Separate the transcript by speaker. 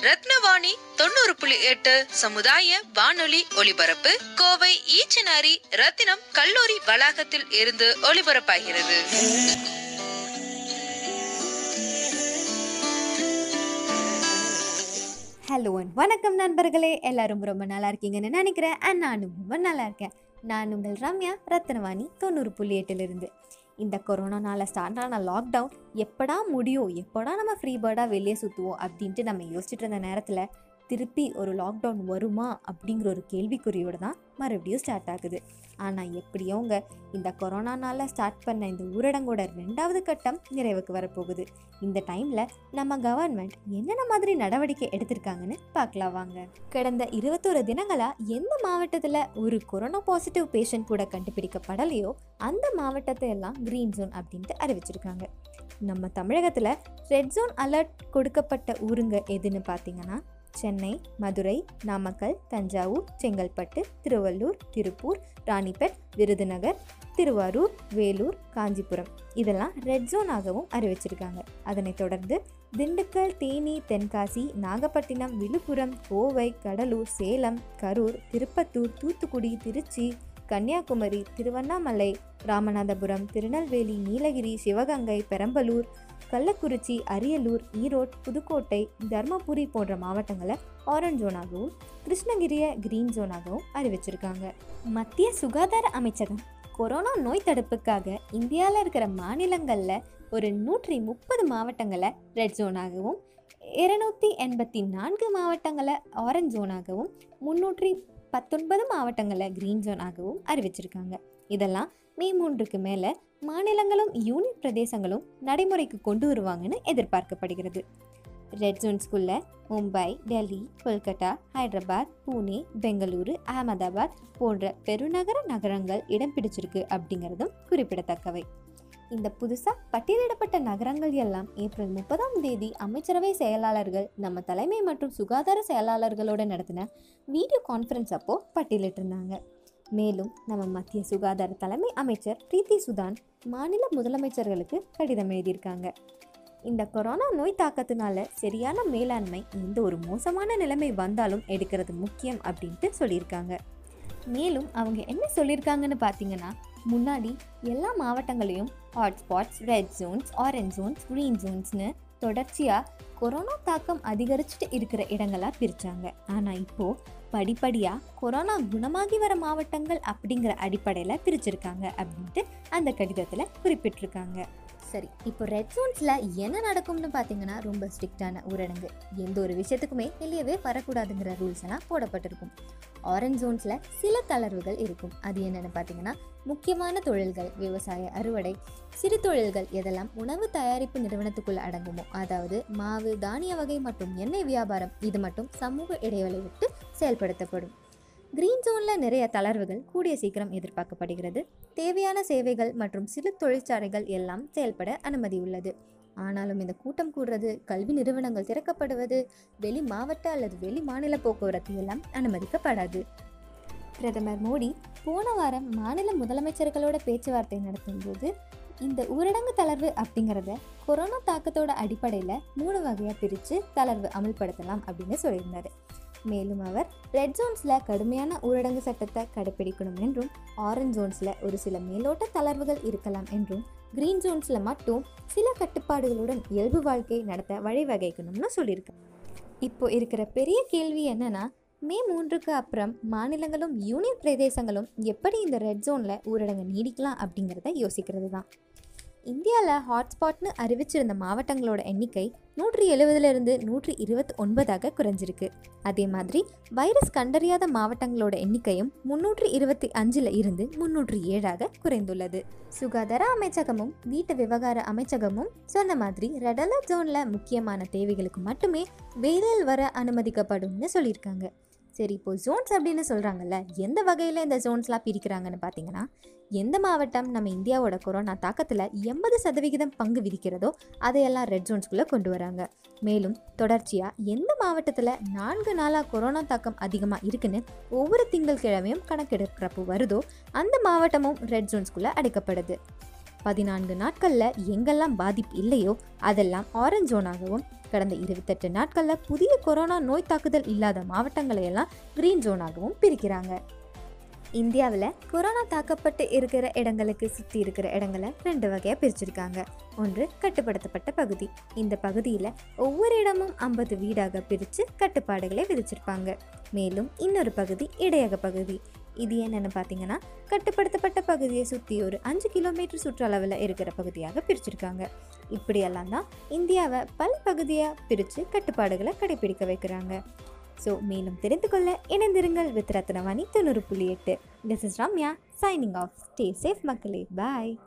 Speaker 1: ரத்னவாணி தொண்ணூறு புள்ளி எட்டு சமுதாய வானொலி ஒலிபரப்பு கோவை ஈச்சனாரி ரத்தினம் கல்லூரி வளாகத்தில் இருந்து ஒலிபரப்பாகிறது.
Speaker 2: ஹலோ வணக்கம் நண்பர்களே. எல்லாரும் ரொம்ப நல்லா இருக்கீங்கன்னு நினைக்கிறேன். அண்ட் நானும் ரொம்ப நல்லா இருக்கேன். நான் உங்கள் ரம்யா ரத்னவாணி தொண்ணூறு புள்ளி எட்டிலிருந்து இந்த கொரோனானால ஸ்டார்ட் ஆன லாக்டவுன் எப்படா முடியும்? எப்படா நம்ம ஃப்ரீ பேர்டாக வெளியே சுற்றுவோம் அப்படின்ட்டு நம்ம யோசிச்சுட்டு இருந்த நேரத்தில் திருப்பி ஒரு லாக்டவுன் வருமா அப்படிங்கிற ஒரு கேள்விக்குறியோடு தான் மறுபடியும் ஸ்டார்ட் ஆகுது. ஆனால் எப்படியோங்க இந்த கொரோனானால ஸ்டார்ட் பண்ண இந்த ஊரடங்கோட ரெண்டாவது கட்டம் நிறைவுக்கு வரப்போகுது. இந்த டைமில் நம்ம கவர்மெண்ட் என்னென்ன மாதிரி நடவடிக்கை எடுத்திருக்காங்கன்னு பார்க்கலாம் வாங்க. கடந்த இருபத்தோரு தினங்களாக எந்த மாவட்டத்தில் ஒரு கொரோனா பாசிட்டிவ் பேஷண்ட் கூட கண்டுபிடிக்கப்படலையோ அந்த மாவட்டத்தை எல்லாம் க்ரீன் ஜோன் அப்படின்ட்டு அறிவிச்சிருக்காங்க. நம்ம தமிழகத்தில் ரெட் ஜோன் அலர்ட் கொடுக்கப்பட்ட ஊருங்க எதுன்னு பார்த்தீங்கன்னா சென்னை மதுரை நாமக்கல் தஞ்சாவூர் செங்கல்பட்டு திருவள்ளூர் திருப்பூர் ராணிப்பேட் விருதுநகர் திருவாரூர் வேலூர் காஞ்சிபுரம். இதெல்லாம் ரெட் ஜோனாகவும் அறிவிச்சிருக்காங்க. அதனைத் தொடர்ந்து திண்டுக்கல் தேனி தென்காசி நாகப்பட்டினம் விழுப்புரம் கோவை கடலூர் சேலம் கரூர் திருப்பத்தூர் தூத்துக்குடி திருச்சி கன்னியாகுமரி திருவண்ணாமலை ராமநாதபுரம் திருநெல்வேலி நீலகிரி சிவகங்கை பெரம்பலூர் கள்ளக்குறிச்சி அரியலூர் ஈரோடு புதுக்கோட்டை தர்மபுரி போன்ற மாவட்டங்களை ஆரஞ்ச் ஜோனாகவும் கிருஷ்ணகிரியை கிரீன் ஜோனாகவும் அறிவிச்சிருக்காங்க. மத்திய சுகாதார அமைச்சகம் கொரோனா நோய் தடுப்புக்காக இந்தியாவில் இருக்கிற மாநிலங்களில் ஒரு நூற்றி முப்பது மாவட்டங்களை ரெட் ஜோனாகவும் இருநூற்றி எண்பத்தி நான்கு மாவட்டங்களை ஆரஞ்ச் ஜோனாகவும் முன்னூற்றி பத்தொன்பது மாவட்டங்களை கிரீன் ஜோனாகவும் அறிவிச்சிருக்காங்க. இதெல்லாம் மே மூன்றுக்கு மேலே மாநிலங்களும் யூனியன் பிரதேசங்களும் நடைமுறைக்கு கொண்டு வருவாங்கன்னு எதிர்பார்க்கப்படுகிறது. ரெட் ஜோன்ஸ்குள்ள மும்பை டெல்லி கொல்கத்தா ஹைதராபாத் பூனே பெங்களூரு அகமதாபாத் போன்ற பெருநகர நகரங்கள் இடம் பிடிச்சிருக்கு அப்படிங்கிறதும் குறிப்பிடத்தக்கவை. இந்த புதுசாக பட்டியலிடப்பட்ட நகரங்கள் எல்லாம் ஏப்ரல் முப்பதாம் தேதி அமைச்சரவை செயலாளர்கள் நம்ம தலைமை மற்றும் சுகாதார செயலாளர்களோட நடத்தின வீடியோ கான்ஃபரன்ஸ் அப்போ பட்டியலிட்டிருந்தாங்க. மேலும் நம்ம மத்திய சுகாதார தலைமை அமைச்சர் பிரீத்தி சுதான் மாநில முதலமைச்சர்களுக்கு கடிதம் எழுதியிருக்காங்க. இந்த கொரோனா நோய் தாக்கத்தினால சரியான மேலாண்மை எந்த ஒரு மோசமான நிலைமை வந்தாலும் எடுக்கிறது முக்கியம் அப்படின்ட்டு சொல்லியிருக்காங்க. மேலும் அவங்க என்ன சொல்லியிருக்காங்கன்னு பார்த்தீங்கன்னா முன்னாடி எல்லா மாவட்டங்களையும் hotspots red zones orange zones green ஜோன்ஸ்னு தொடர்ச்சியாக கொரோனா தாக்கம் அதிகரிச்சுட்டு இருக்கிற இடங்களாக பிரித்தாங்க ஆனால் இப்போது படிப்படியாக கொரோனா குணமாகி வர மாவட்டங்கள் அப்படிங்கிற அடிப்படையில் பிரிச்சிருக்காங்க அப்படின்ட்டு அந்த கடிதத்தில் குறிப்பிட்டிருக்காங்க. சரி இப்போ ரெட் ஜோன்ஸில் என்ன நடக்கும்னு பார்த்தீங்கன்னா ரொம்ப ஸ்ட்ரிக்டான ஊரடங்கு. எந்த ஒரு விஷயத்துக்குமே வெளியவே வரக்கூடாதுங்கிற ரூல்ஸ் எல்லாம் போடப்பட்டிருக்கும். ஆரஞ்ச் ஜோன்ஸில் சில தளர்வுகள் இருக்கும். அது என்னென்னு பார்த்தீங்கன்னா முக்கியமான தொழில்கள் விவசாய அறுவடை சிறு தொழில்கள் எதெல்லாம் உணவு தயாரிப்பு நிறுவனத்துக்குள்ள அடங்குமோ அதாவது மாவு தானிய வகை மற்றும் எண்ணெய் வியாபாரம் இது மட்டும் சமூக இடைவெளி விட்டு செயல்படுத்தப்படும். கிரீன் ஜோனில் நிறைய தளர்வுகள் கூடிய சீக்கிரம் எதிர்பார்க்கப்படுகிறது. தேவையான சேவைகள் மற்றும் சிறு தொழிற்சாலைகள் எல்லாம் செயல்பட அனுமதி உள்ளது. ஆனாலும் இந்த கூட்டம் கூடுறது கல்வி நிறுவனங்கள் திறக்கப்படுவது வெளி மாவட்ட அல்லது வெளி மாநில போக்குவரத்து எல்லாம் அனுமதிக்கப்படாது. பிரதமர் மோடி போன வாரம் மாநில முதலமைச்சர்களோட பேச்சுவார்த்தை நடத்தும்போது இந்த ஊரடங்கு தளர்வு அப்படிங்கிறத கொரோனா தாக்கத்தோட அடிப்படையில் மூணு வகையாக பிரித்து தளர்வு அமல்படுத்தலாம் அப்படின்னு சொல்லியிருந்தார். மேலும் அவர் ரெட் ஜோன்ஸில் கடுமையான ஊரடங்கு சட்டத்தை கடைப்பிடிக்கணும் என்றும் ஆரஞ்ச் ஜோன்ஸில் ஒரு சில மேலோட்ட தளர்வுகள் இருக்கலாம் என்றும் கிரீன் ஜோன்ஸில் மட்டும் சில கட்டுப்பாடுகளுடன் இயல்பு வாழ்க்கை நடத்த வழிவகைக்கணும்னு சொல்லியிருக்காங்க இப்போ இருக்கிற பெரிய கேள்வி என்னன்னா மே மூன்றுக்கு அப்புறம் மாநிலங்களும் யூனியன் பிரதேசங்களும் எப்படி இந்த ரெட் ஜோனில் ஊரடங்கு நீடிக்கலாம் அப்படிங்கிறத யோசிக்கிறது தான் இந்தியாவில் ஹாட்ஸ்பாட்னு அறிவிச்சிருந்த மாவட்டங்களோட எண்ணிக்கை நூற்றி எழுபதுலேருந்து நூற்றி இருபத்தி ஒன்பதாக குறைஞ்சிருக்கு. அதே மாதிரி வைரஸ் கண்டறியாத மாவட்டங்களோட எண்ணிக்கையும் முன்னூற்றி இருபத்தி அஞ்சில் இருந்து முன்னூற்றி ஏழாக குறைந்துள்ளது. சுகாதார அமைச்சகமும் வீட்டு விவகார அமைச்சகமும் சொன்ன மாதிரி ரெட் அலர்ட் ஜோனில் முக்கியமான தேவைகளுக்கு மட்டுமே வெயிலில் வர அனுமதிக்கப்படும்னு சொல்லியிருக்காங்க. சரி இப்போ ஜோன்ஸ் அப்படின்னு சொல்கிறாங்கல்ல எந்த வகையில் இந்த ஜோன்ஸ்லாம் பிரிக்கிறாங்கன்னு பார்த்தீங்கன்னா எந்த மாவட்டம் நம்ம இந்தியாவோட கொரோனா தாக்கத்தில் எண்பது சதவிகிதம் பங்கு விதிக்கிறதோ அதையெல்லாம் ரெட் ஜோன்ஸ்குள்ளே கொண்டு வராங்க. மேலும் தொடர்ச்சியாக எந்த மாவட்டத்தில் நான்கு நாளாக கொரோனா தாக்கம் அதிகமாக இருக்குன்னு ஒவ்வொரு திங்கட்கிழமையும் கணக்கெடுக்கிறப்போ வருதோ அந்த மாவட்டமும் ரெட் ஜோன்ஸ்குள்ளே அடைக்கப்படுது. பதினான்கு நாட்களில் எங்கெல்லாம் பாதிப்பு இல்லையோ அதெல்லாம் ஆரஞ்ச் ஜோனாகவும் கடந்த இருபத்தெட்டு நாட்களில் புதிய கொரோனா நோய் தாக்குதல் இல்லாத மாவட்டங்களை எல்லாம் கிரீன் ஜோனாகவும் பிரிக்கிறாங்க. இந்தியாவில் கொரோனா தாக்கப்பட்டு இருக்கிற இடங்களுக்கு சுற்றி இருக்கிற இடங்களை ரெண்டு வகையாக பிரிச்சிருக்காங்க. ஒன்று கட்டுப்படுத்தப்பட்ட பகுதி. இந்த பகுதியில் ஒவ்வொரு இடமும் ஐம்பது வீடாக பிரித்து கட்டுப்பாடுகளை விதிச்சிருப்பாங்க. மேலும் இன்னொரு பகுதி இடையக பகுதி. இது என்னென்னு பார்த்தீங்கன்னா கட்டுப்படுத்தப்பட்ட பகுதியை சுற்றி ஒரு அஞ்சு கிலோமீட்டர் சுற்றளவில் இருக்கிற பகுதியாக பிரிச்சிருக்காங்க. இப்படியெல்லாம் தான் இந்தியாவை பல பகுதியாக பிரித்து கட்டுப்பாடுகளை கடைபிடிக்க வைக்கிறாங்க. ஸோ மேலும் தெரிந்து கொள்ள இணைந்திருங்கள் வித் ரத்னவாணி தொண்ணூறு புள்ளி எட்டு. This is Ramya signing off stay safe மக்களே. பாய்